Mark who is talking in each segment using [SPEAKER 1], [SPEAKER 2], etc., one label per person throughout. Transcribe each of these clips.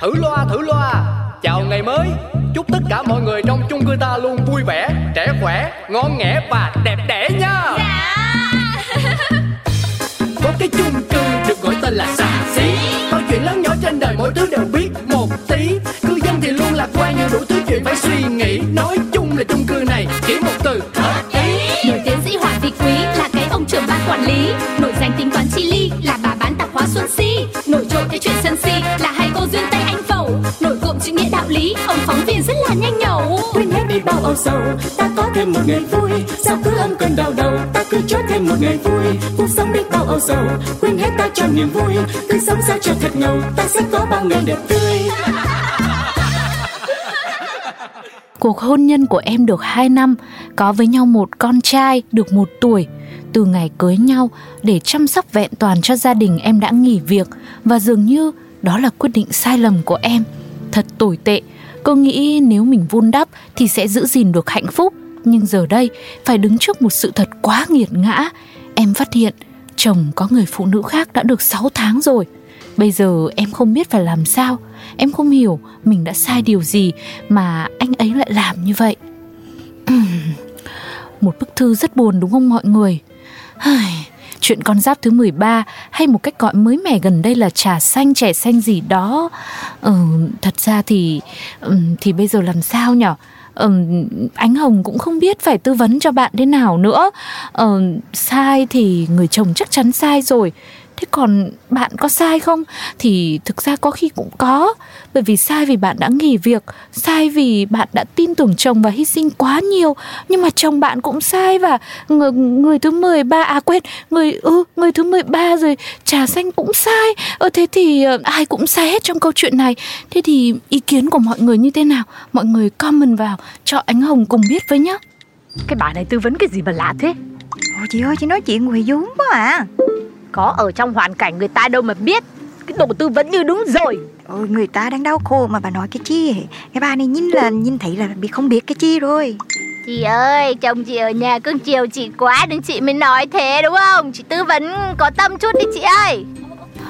[SPEAKER 1] Thử loa thử loa. Chào ngày mới. Chúc tất cả mọi người trong chung cư ta luôn vui vẻ Trẻ khỏe, ngon nghẻ và đẹp đẽ nha.
[SPEAKER 2] Dạ.
[SPEAKER 1] Có cái chung cư được gọi tên là xà xí. Bao chuyện lớn nhỏ trên đời mỗi thứ đều biết một tí. Cư dân thì luôn lạc quan nhưng đủ thứ chuyện phải suy nghĩ. Nói chung là chung cư này chỉ một từ. Hợp ý.
[SPEAKER 2] Nổi tiến sĩ Hoàng Thị Quý là cái ông trưởng ban quản lý. Nổi danh tính toán chi ly là bà
[SPEAKER 3] sầu ta có thêm một ngày vui. Sao cứ âm cơn đau đầu? Ta cứ cho thêm một ngày vui. Cuộc sống đi bao âu sầu. Quên hết ta cho niềm vui. Cứ sống sao cho thật ngầu. Ta sẽ có bao ngày đẹp tươi.
[SPEAKER 4] Cuộc hôn nhân của em được 2 năm, có với nhau một con trai được 1 tuổi. Từ ngày cưới nhau, để chăm sóc vẹn toàn cho gia đình em đã nghỉ việc. Và dường như đó là quyết định sai lầm của em. Thật tồi tệ, cô nghĩ nếu mình vun đắp thì sẽ giữ gìn được hạnh phúc. Nhưng giờ đây, phải đứng trước một sự thật quá nghiệt ngã. Em phát hiện chồng có người phụ nữ khác đã được 6 tháng rồi. Bây giờ em không biết phải làm sao Em không hiểu mình đã sai điều gì Mà anh ấy lại làm như vậy Một bức thư rất buồn đúng không mọi người Chuyện con giáp thứ 13 hay một cách gọi mới mẻ gần đây là trà xanh trẻ xanh gì đó. Ừ, Thật ra thì ừ, thì bây giờ làm sao nhở? Ừ, ánh hồng cũng không biết phải tư vấn cho bạn thế nào nữa. Ừ, sai thì người chồng chắc chắn sai rồi thế còn bạn có sai không? Thì thực ra có khi cũng có. Bởi vì sai vì bạn đã nghỉ việc sai vì bạn đã tin tưởng chồng và hy sinh quá nhiều. Nhưng mà chồng bạn cũng sai và người, người thứ 13 à quên người ừ người thứ 13 rồi trà xanh cũng sai. Ờ thế thì uh, ai cũng sai hết trong câu chuyện này. Thế thì ý kiến của mọi người như thế nào? Mọi người comment vào cho ánh hồng cùng biết với nhá.
[SPEAKER 5] Cái bà này tư vấn cái gì mà lạ thế?
[SPEAKER 6] Ôi chị ơi chị nói chuyện ngoài vốn quá à
[SPEAKER 5] có ở trong hoàn cảnh người ta đâu mà biết. Cái đồ tư vấn như đúng rồi.
[SPEAKER 6] Ôi người ta đang đau khổ mà bà nói cái chi Cái bà này nhìn là nhìn thấy là bị không biết cái chi rồi.
[SPEAKER 7] Chị ơi, chồng chị ở nhà cưng chiều chị quá nên chị mới nói thế đúng không? Chị tư vấn có tâm chút đi chị ơi.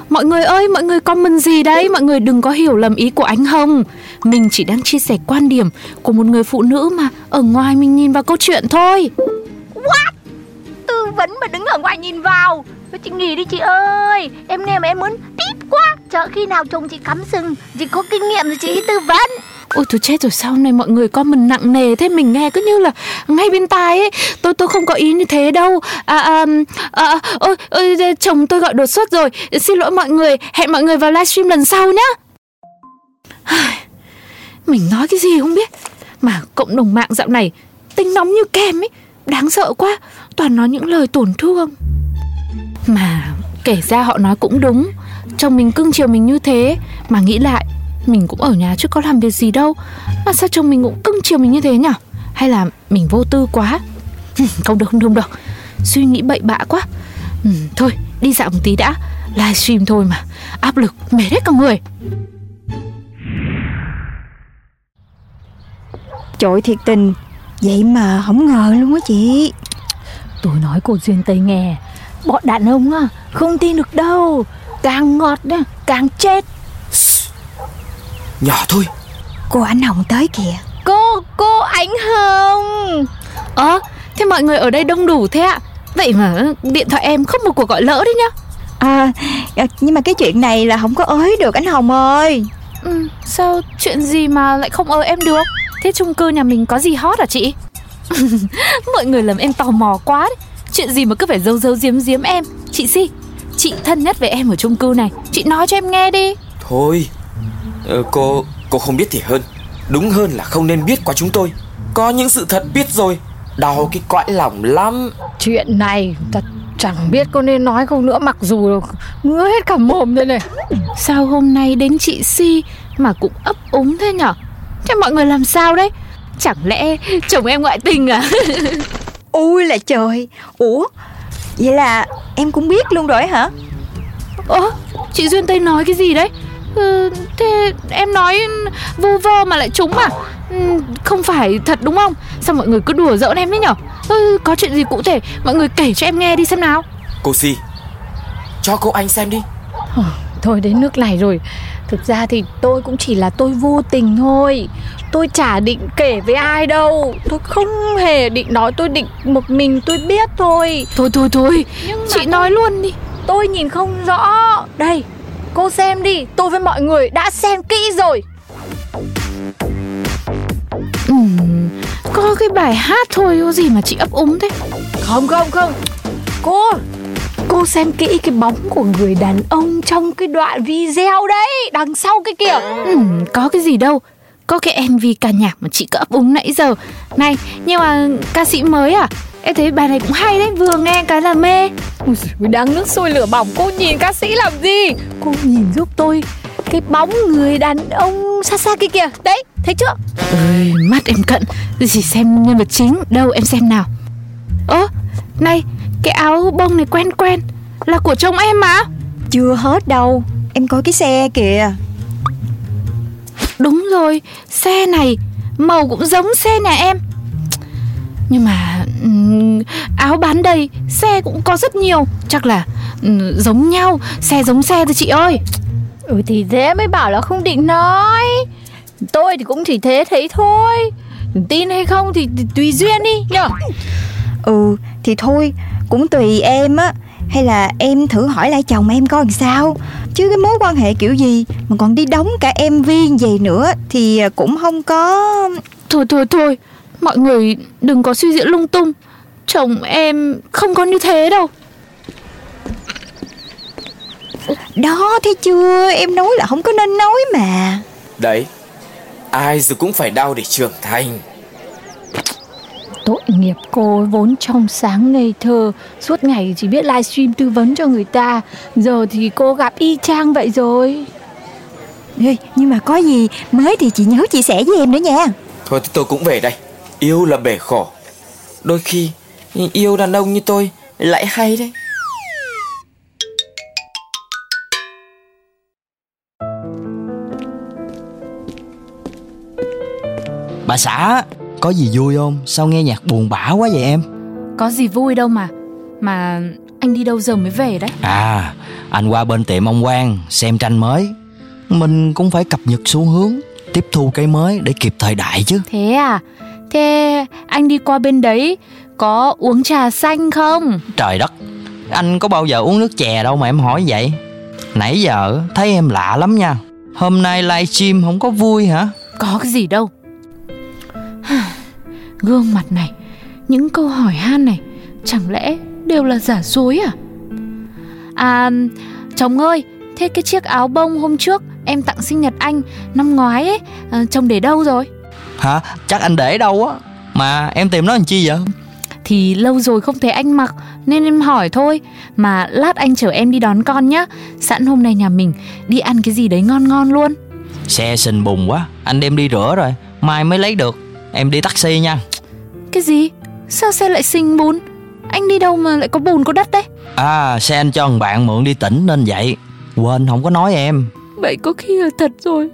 [SPEAKER 4] Mọi người ơi, mọi người comment gì đấy? Mọi người đừng có hiểu lầm ý của anh Hồng. Mình chỉ đang chia sẻ quan điểm của một người phụ nữ mà Ở ngoài mình nhìn vào câu chuyện thôi.
[SPEAKER 7] What? Tư vấn mà đứng ở ngoài nhìn vào. Thôi chị nghỉ đi chị ơi. Em nghe mà em muốn tít quá. Chờ khi nào chồng chị cắm sừng Chị có kinh nghiệm rồi chị tư vấn.
[SPEAKER 4] Ôi tôi chết rồi sau này mọi người comment nặng nề thế? Mình nghe cứ như là ngay bên tai ấy. Tôi tôi không có ý như thế đâu. À à à ôi, ôi chồng tôi gọi đột xuất rồi. Xin lỗi mọi người. Hẹn mọi người vào livestream lần sau nhá. Mình nói cái gì không biết. Mà cộng đồng mạng dạo này tinh nóng như kem ấy. Đáng sợ quá. Toàn nói những lời tổn thương mà kể ra họ nói cũng đúng. Chồng mình cưng chiều mình như thế Mà nghĩ lại Mình cũng ở nhà chứ có làm việc gì đâu. Mà sao chồng mình cũng cưng chiều mình như thế nhở? Hay là mình vô tư quá? Không được không được không được. Suy nghĩ bậy bạ quá. Ừ, Thôi đi dạo một tí đã. Livestream thôi mà. Áp lực mệt hết cả người.
[SPEAKER 6] Trời thiệt tình. Vậy mà không ngờ luôn á chị.
[SPEAKER 5] Tôi nói cô Duyên Tây nghe Bọn đàn ông á Không tin được đâu. Càng ngọt á Càng chết.
[SPEAKER 8] Nhỏ thôi.
[SPEAKER 6] Cô anh Hồng tới kìa.
[SPEAKER 7] Cô, cô Ánh Hồng.
[SPEAKER 4] Ơ, à, thế mọi người ở đây đông đủ thế ạ. Vậy mà điện thoại em không một cuộc gọi lỡ đấy nhá.
[SPEAKER 6] À, nhưng mà cái chuyện này là không có ới được anh Hồng ơi.
[SPEAKER 4] Ừ, Sao chuyện gì mà lại không ới em được? Thế chung cư nhà mình có gì hot à chị? Mọi người làm em tò mò quá đấy Chuyện gì mà cứ phải giấu giấu giếm giếm em? Chị Si Chị thân nhất với em ở chung cư này. Chị nói cho em nghe đi.
[SPEAKER 8] Thôi ờ, Cô cô không biết thì hơn. Đúng hơn là không nên biết qua chúng tôi. Có những sự thật biết rồi Đau cái cõi lòng lắm.
[SPEAKER 5] Chuyện này ta chẳng biết có nên nói không nữa Mặc dù ngứa hết cả mồm đây này.
[SPEAKER 4] Sao hôm nay đến chị Si Mà cũng ấp úng thế nhở? Thế mọi người làm sao đấy? Chẳng lẽ chồng em ngoại tình à
[SPEAKER 6] Ui là trời. Ủa Vậy là em cũng biết luôn rồi hả?
[SPEAKER 4] Ủa Chị Duyên Tây nói cái gì đấy? Ừ, Thế em nói vô vơ mà lại trúng à? Ừ, Không phải thật đúng không? Sao mọi người cứ đùa giỡn em đấy nhở? Ừ, Có chuyện gì cụ thể Mọi người kể cho em nghe đi xem nào.
[SPEAKER 8] Cô Si Cho cô anh xem đi.
[SPEAKER 5] Thôi đến nước này rồi Thực ra thì tôi cũng chỉ là tôi vô tình thôi. Tôi chả định kể với ai đâu. Tôi không hề định nói tôi định một mình tôi biết thôi.
[SPEAKER 4] Thôi thôi thôi.
[SPEAKER 5] Nhưng
[SPEAKER 4] Chị nói luôn đi.
[SPEAKER 5] Tôi nhìn không rõ. Đây cô xem đi. Tôi với mọi người đã xem kỹ rồi.
[SPEAKER 4] Ừm, Có cái bài hát thôi có gì mà chị ấp úng thế?
[SPEAKER 5] Không không không. Cô Cô xem kỹ cái bóng của người đàn ông trong cái đoạn video đấy Đằng sau cái kìa
[SPEAKER 4] Ừm, Có cái gì đâu. Có cái MV ca nhạc mà chị cứ ấp úng nãy giờ. Này nhưng mà ca sĩ mới à? Em thấy bài này cũng hay đấy Vừa nghe cái là mê.
[SPEAKER 5] Ui đang nước sôi lửa bỏng. Cô nhìn ca sĩ làm gì? Cô nhìn giúp tôi Cái bóng người đàn ông xa xa kia kìa. Đấy thấy chưa?
[SPEAKER 4] Ơi mắt em cận. Chỉ xem nhân vật chính. Đâu em xem nào. Ơ này cái áo bông này quen quen Là của chồng em mà.
[SPEAKER 6] Chưa hết đâu Em coi cái xe kìa.
[SPEAKER 4] Đúng rồi Xe này Màu cũng giống xe nhà em. Nhưng mà Áo bán đầy Xe cũng có rất nhiều. Chắc là giống nhau Xe giống xe thôi chị ơi.
[SPEAKER 5] Ừ thì thế mới bảo là không định nói. Tôi thì cũng chỉ thế thấy thôi. Tin hay không thì tùy duyên đi nhở
[SPEAKER 6] Ừ thì thôi Cũng tùy em á. Hay là em thử hỏi lại chồng em coi làm sao. Chứ cái mối quan hệ kiểu gì Mà còn đi đóng cả MV vậy nữa Thì cũng không có
[SPEAKER 4] Thôi thôi thôi. Mọi người đừng có suy diễn lung tung. Chồng em không có như thế đâu.
[SPEAKER 6] Đó thấy chưa? Em nói là không có nên nói mà.
[SPEAKER 8] Đấy Ai rồi cũng phải đau để trưởng thành
[SPEAKER 5] Tội nghiệp cô vốn trong sáng ngây thơ. Suốt ngày chỉ biết livestream tư vấn cho người ta. Giờ thì cô gặp y chang vậy rồi.
[SPEAKER 6] Ê, Nhưng mà có gì mới thì chị nhớ chia sẻ với em nữa nha.
[SPEAKER 8] Thôi thì tôi cũng về đây. Yêu là bể khổ. Đôi khi yêu đàn ông như tôi lại hay đấy.
[SPEAKER 9] Bà xã Có gì vui không? Sao nghe nhạc buồn bã quá vậy em?
[SPEAKER 4] Có gì vui đâu mà. Mà anh đi đâu giờ mới về đấy?
[SPEAKER 9] À Anh qua bên tiệm ông Quang Xem tranh mới. Mình cũng phải cập nhật xu hướng Tiếp thu cái mới để kịp thời đại chứ.
[SPEAKER 4] Thế à? Thế anh đi qua bên đấy Có uống trà xanh không?
[SPEAKER 9] Trời đất Anh có bao giờ uống nước chè đâu mà em hỏi vậy? Nãy giờ thấy em lạ lắm nha. Hôm nay livestream không có vui hả?
[SPEAKER 4] Có cái gì đâu Gương mặt này Những câu hỏi han này Chẳng lẽ đều là giả dối à? À Chồng ơi Thế cái chiếc áo bông hôm trước Em tặng sinh nhật anh Năm ngoái ấy à, Chồng để đâu rồi?
[SPEAKER 9] Hả? Chắc anh để đâu á? Mà em tìm nó làm chi vậy?
[SPEAKER 4] Thì lâu rồi không thấy anh mặc Nên em hỏi thôi. Mà lát anh chở em đi đón con nhá. Sẵn hôm nay nhà mình Đi ăn cái gì đấy ngon ngon luôn.
[SPEAKER 9] Xe sình bùn quá Anh đem đi rửa rồi Mai mới lấy được Em đi taxi nha.
[SPEAKER 4] Cái gì? Sao xe lại sinh bùn Anh đi đâu mà lại có bùn có đất đấy?
[SPEAKER 9] À xe anh cho thằng bạn mượn đi tỉnh nên vậy. Quên không có nói em.
[SPEAKER 4] Vậy có khi là thật rồi.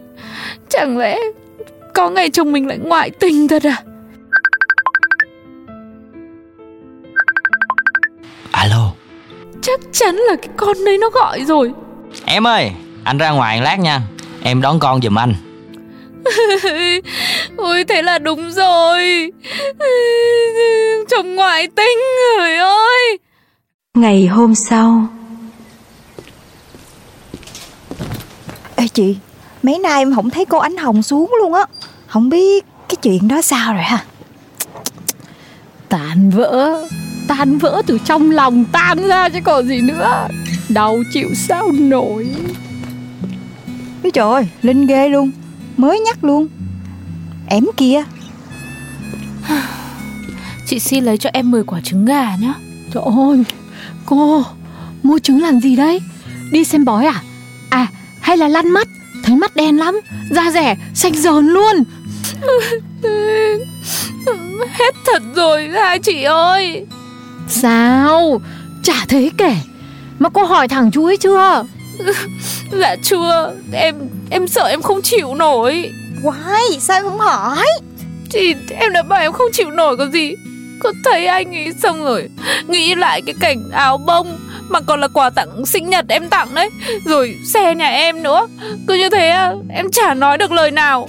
[SPEAKER 4] Chẳng lẽ Có ngày chồng mình lại ngoại tình thật à?
[SPEAKER 9] Alo.
[SPEAKER 4] Chắc chắn là cái con đấy nó gọi rồi.
[SPEAKER 9] Em ơi Anh ra ngoài lát nha. Em đón con giùm anh
[SPEAKER 4] Ôi thế là đúng rồi. Chồng ngoại tình người ơi.
[SPEAKER 6] Ngày hôm sau. Ê chị Mấy nay em không thấy cô Ánh Hồng xuống luôn á. Không biết cái chuyện đó sao rồi ha
[SPEAKER 5] Tan vỡ Tan vỡ từ trong lòng tan ra chứ còn gì nữa. Đau chịu sao nổi.
[SPEAKER 6] Ôi trời ơi Linh ghê luôn Mới nhắc luôn. Em kia
[SPEAKER 4] Chị xin lấy cho em 10 quả trứng gà nhá.
[SPEAKER 5] Trời ơi Cô Mua trứng làm gì đấy? Đi xem bói à? À hay là lăn mắt? Thấy mắt đen lắm Da rẻ xanh dờn luôn.
[SPEAKER 4] Hết thật rồi hai chị ơi.
[SPEAKER 5] Sao? Chả thấy kể. Mà cô hỏi thẳng chú ấy chưa
[SPEAKER 4] Dạ chưa Em em sợ em không chịu nổi.
[SPEAKER 6] Quái sao em không hỏi?
[SPEAKER 4] Thì em đã bảo em không chịu nổi có gì. Có thấy anh ấy xong rồi Nghĩ lại cái cảnh áo bông Mà còn là quà tặng sinh nhật em tặng đấy. Rồi xe nhà em nữa. Cứ như thế em chả nói được lời nào.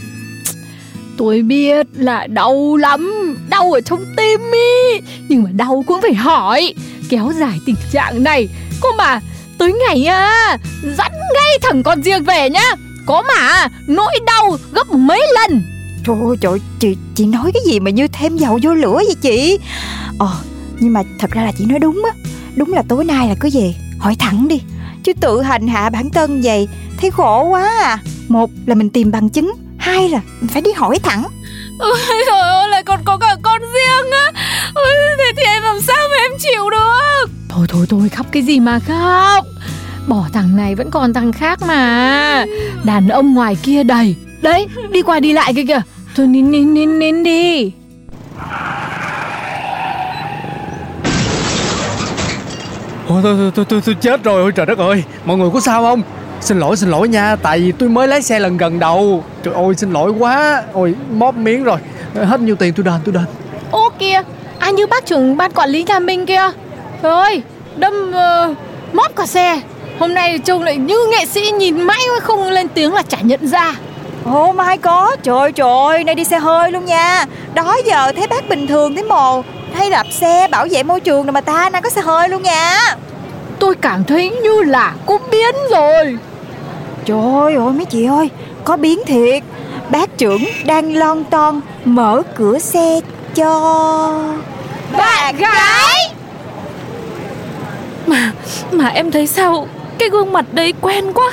[SPEAKER 5] Tôi biết là đau lắm Đau ở trong tim ý. Nhưng mà đau cũng phải hỏi. Kéo dài tình trạng này Cô mà tới ngày à Dẫn ngay thằng con riêng về nhá. Có mà nỗi đau gấp mấy lần.
[SPEAKER 6] Trời ơi trời chị, chị nói cái gì mà như thêm dầu vô lửa vậy chị? Ờ nhưng mà thật ra là chị nói đúng á. Đúng là tối nay là có gì Hỏi thẳng đi. Chứ tự hành hạ bản thân vậy Thấy khổ quá à. Một là mình tìm bằng chứng Hai là mình phải đi hỏi thẳng.
[SPEAKER 4] Ôi trời ơi lại còn có cả con riêng á. Ôi thế thì em làm sao mà em chịu được
[SPEAKER 5] Thôi thôi khóc cái gì mà khóc? Bỏ thằng này vẫn còn thằng khác mà. Đàn ông ngoài kia đầy. Đấy đi qua đi lại kia kìa. Thôi nín nín nín nín đi.
[SPEAKER 10] Ôi, tôi, tôi, tôi, tôi, tôi chết rồi, ôi trời đất ơi. Mọi người có sao không? Xin lỗi, xin lỗi nha. Tại vì tôi mới lái xe lần gần đầu. Trời ơi, xin lỗi quá. Ôi, móp miếng rồi. Hết nhiêu tiền tôi đền, tôi đền.
[SPEAKER 5] Ô kìa. Ai như bác trưởng ban quản lý nhà mình kia Trời ơi Đâm uh, móp cả xe. Hôm nay trông lại như nghệ sĩ nhìn mãi không lên tiếng là chả nhận ra.
[SPEAKER 6] Ồ mai có. Trời trời ơi, nay đi xe hơi luôn nha. Đó giờ thấy bác bình thường thế mồ. Hay đạp xe bảo vệ môi trường rồi mà ta nay có xe hơi luôn nha.
[SPEAKER 5] Tôi cảm thấy như là có biến rồi.
[SPEAKER 6] Trời ơi mấy chị ơi Có biến thiệt. Bác trưởng đang lon ton Mở cửa xe cho
[SPEAKER 5] Bạn gái
[SPEAKER 4] mà mà em thấy sao? Cái gương mặt đấy quen quá.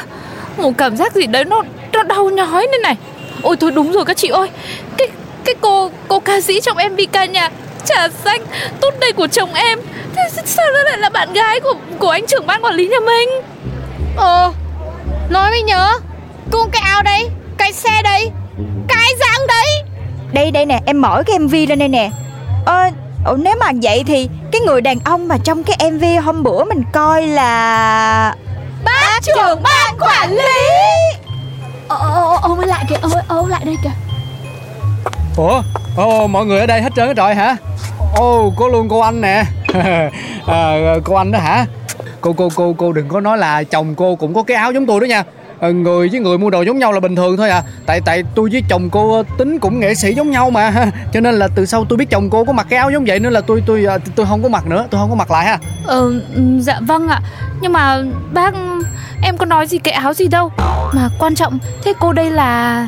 [SPEAKER 4] Một cảm giác gì đấy nó nó đau nhói lên này. Ôi thôi đúng rồi các chị ơi. Cái cái cô cô ca sĩ trong MV ca nhạc Trà xanh, tốt đây của chồng em. Thế sao nó lại là bạn gái của của anh trưởng ban quản lý nhà mình?
[SPEAKER 5] Ờ Nói mới nhớ. Cùng cái áo đấy, Cái xe đấy, Cái dáng đấy.
[SPEAKER 6] Đây đây nè, em mở cái MV lên đây nè. Ờ nếu mà vậy thì người đàn ông mà trong cái MV hôm bữa mình coi là
[SPEAKER 5] Bác trưởng ban quản lý. Ô ô ô lại kìa ô ô lại đây kìa.
[SPEAKER 10] Ủa, ồ, mọi người ở đây hết trơn hết rồi hả? Ồ, có luôn cô anh nè. À, Cô anh đó hả? Cô cô cô cô đừng có nói là chồng cô cũng có cái áo giống tôi đó nha Người với người mua đồ giống nhau là bình thường thôi à. Tại tại tôi với chồng cô tính cũng nghệ sĩ giống nhau mà. Cho nên là từ sau tôi biết chồng cô có mặc cái áo giống vậy Nên là tôi tôi tôi, tôi không có mặc nữa, tôi không có mặc lại ha.
[SPEAKER 4] Ờ, dạ vâng ạ. Nhưng mà bác Em có nói gì cái áo gì đâu. Mà quan trọng Thế cô đây là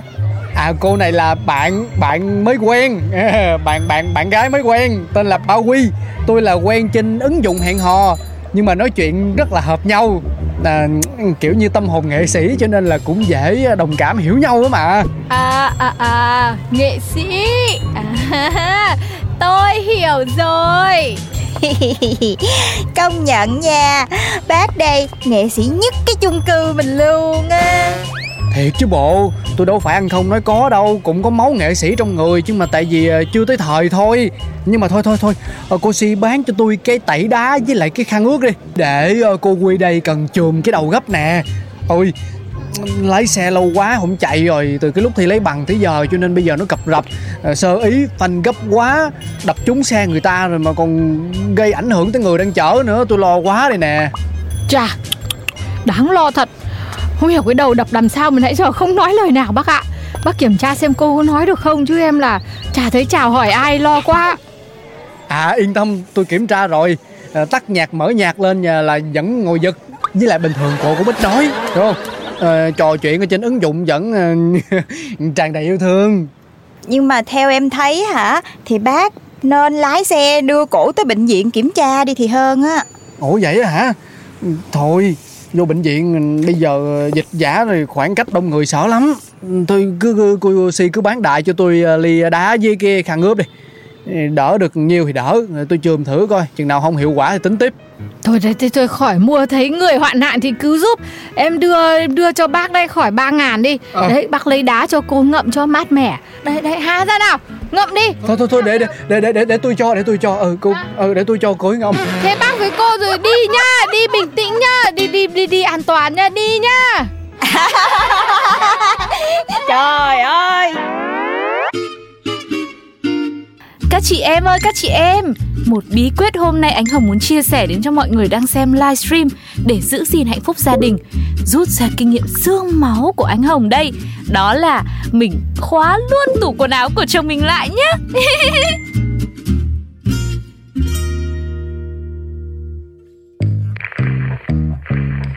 [SPEAKER 10] À cô này là bạn bạn mới quen. Bạn bạn bạn gái mới quen Tên là Bao Quy Tôi là quen trên ứng dụng hẹn hò. Nhưng mà nói chuyện rất là hợp nhau à, Kiểu như tâm hồn nghệ sĩ Cho nên là cũng dễ đồng cảm hiểu nhau đó mà.
[SPEAKER 5] À à à Nghệ sĩ. À, Tôi hiểu rồi.
[SPEAKER 6] Công nhận nha. Bác đây nghệ sĩ nhất cái chung cư mình luôn á
[SPEAKER 10] Thiệt chứ bộ. Tôi đâu phải ăn không nói có đâu, Cũng có máu nghệ sĩ trong người Nhưng mà tại vì ờ, chưa tới thời thôi. Nhưng mà thôi thôi thôi ờ, Cô Si bán cho tôi cái tẩy đá với lại cái khăn ướt đi, Để ờ, cô Quy đây cần chùm cái đầu gấp nè. Ôi, lái xe lâu quá không chạy rồi, từ cái lúc thi lấy bằng tới giờ cho nên bây giờ nó cập rập. Sơ ý, phanh gấp quá, đập trúng xe người ta rồi mà còn gây ảnh hưởng tới người đang chở nữa, tôi lo quá đây nè.
[SPEAKER 5] Chà, Đáng lo thật. Không hiểu cái đầu đập làm sao mà nãy giờ không nói lời nào bác ạ. Bác kiểm tra xem cô có nói được không Chứ em là chả thấy chào hỏi ai lo quá.
[SPEAKER 10] À yên tâm tôi kiểm tra rồi. À, Tắt nhạc mở nhạc lên nhà là vẫn ngồi giật. Với lại bình thường cô cũng ít nói Đúng không? À, Trò chuyện ở trên ứng dụng vẫn à, tràn đầy yêu thương.
[SPEAKER 6] Nhưng mà theo em thấy hả Thì bác nên lái xe đưa cổ tới bệnh viện kiểm tra đi thì hơn á.
[SPEAKER 10] Ủa vậy á hả? Thôi vô bệnh viện bây giờ dịch giả rồi khoảng cách đông người sợ lắm. Thôi cứ, cứ cô Si cứ bán đại cho tôi à, ly đá với cái khăn ướp đi. Đỡ được nhiều thì đỡ Tôi chườm thử coi Chừng nào không hiệu quả thì tính tiếp.
[SPEAKER 5] Thôi đấy, thôi, thôi khỏi mua thấy người hoạn nạn thì cứ giúp. Em đưa đưa cho bác đây khỏi ba ngàn đi.
[SPEAKER 10] Ờ.
[SPEAKER 5] Đấy bác lấy đá cho cô ngậm cho mát mẻ. Đấy đấy há ra nào Ngậm đi.
[SPEAKER 10] Thôi thôi thôi để để để để để, tôi cho để tôi cho. Ừ cô ừ để tôi cho cô ấy ngâm
[SPEAKER 5] Thế với cô rồi đi nhá Đi bình tĩnh nhá Đi đi đi đi an toàn nhá Đi nhá.
[SPEAKER 6] Trời ơi.
[SPEAKER 4] Các chị em ơi, các chị em Một bí quyết hôm nay anh Hồng muốn chia sẻ đến cho mọi người đang xem livestream Để giữ gìn hạnh phúc gia đình Rút ra kinh nghiệm xương máu của anh Hồng đây. Đó là mình khóa luôn tủ quần áo của chồng mình lại nhé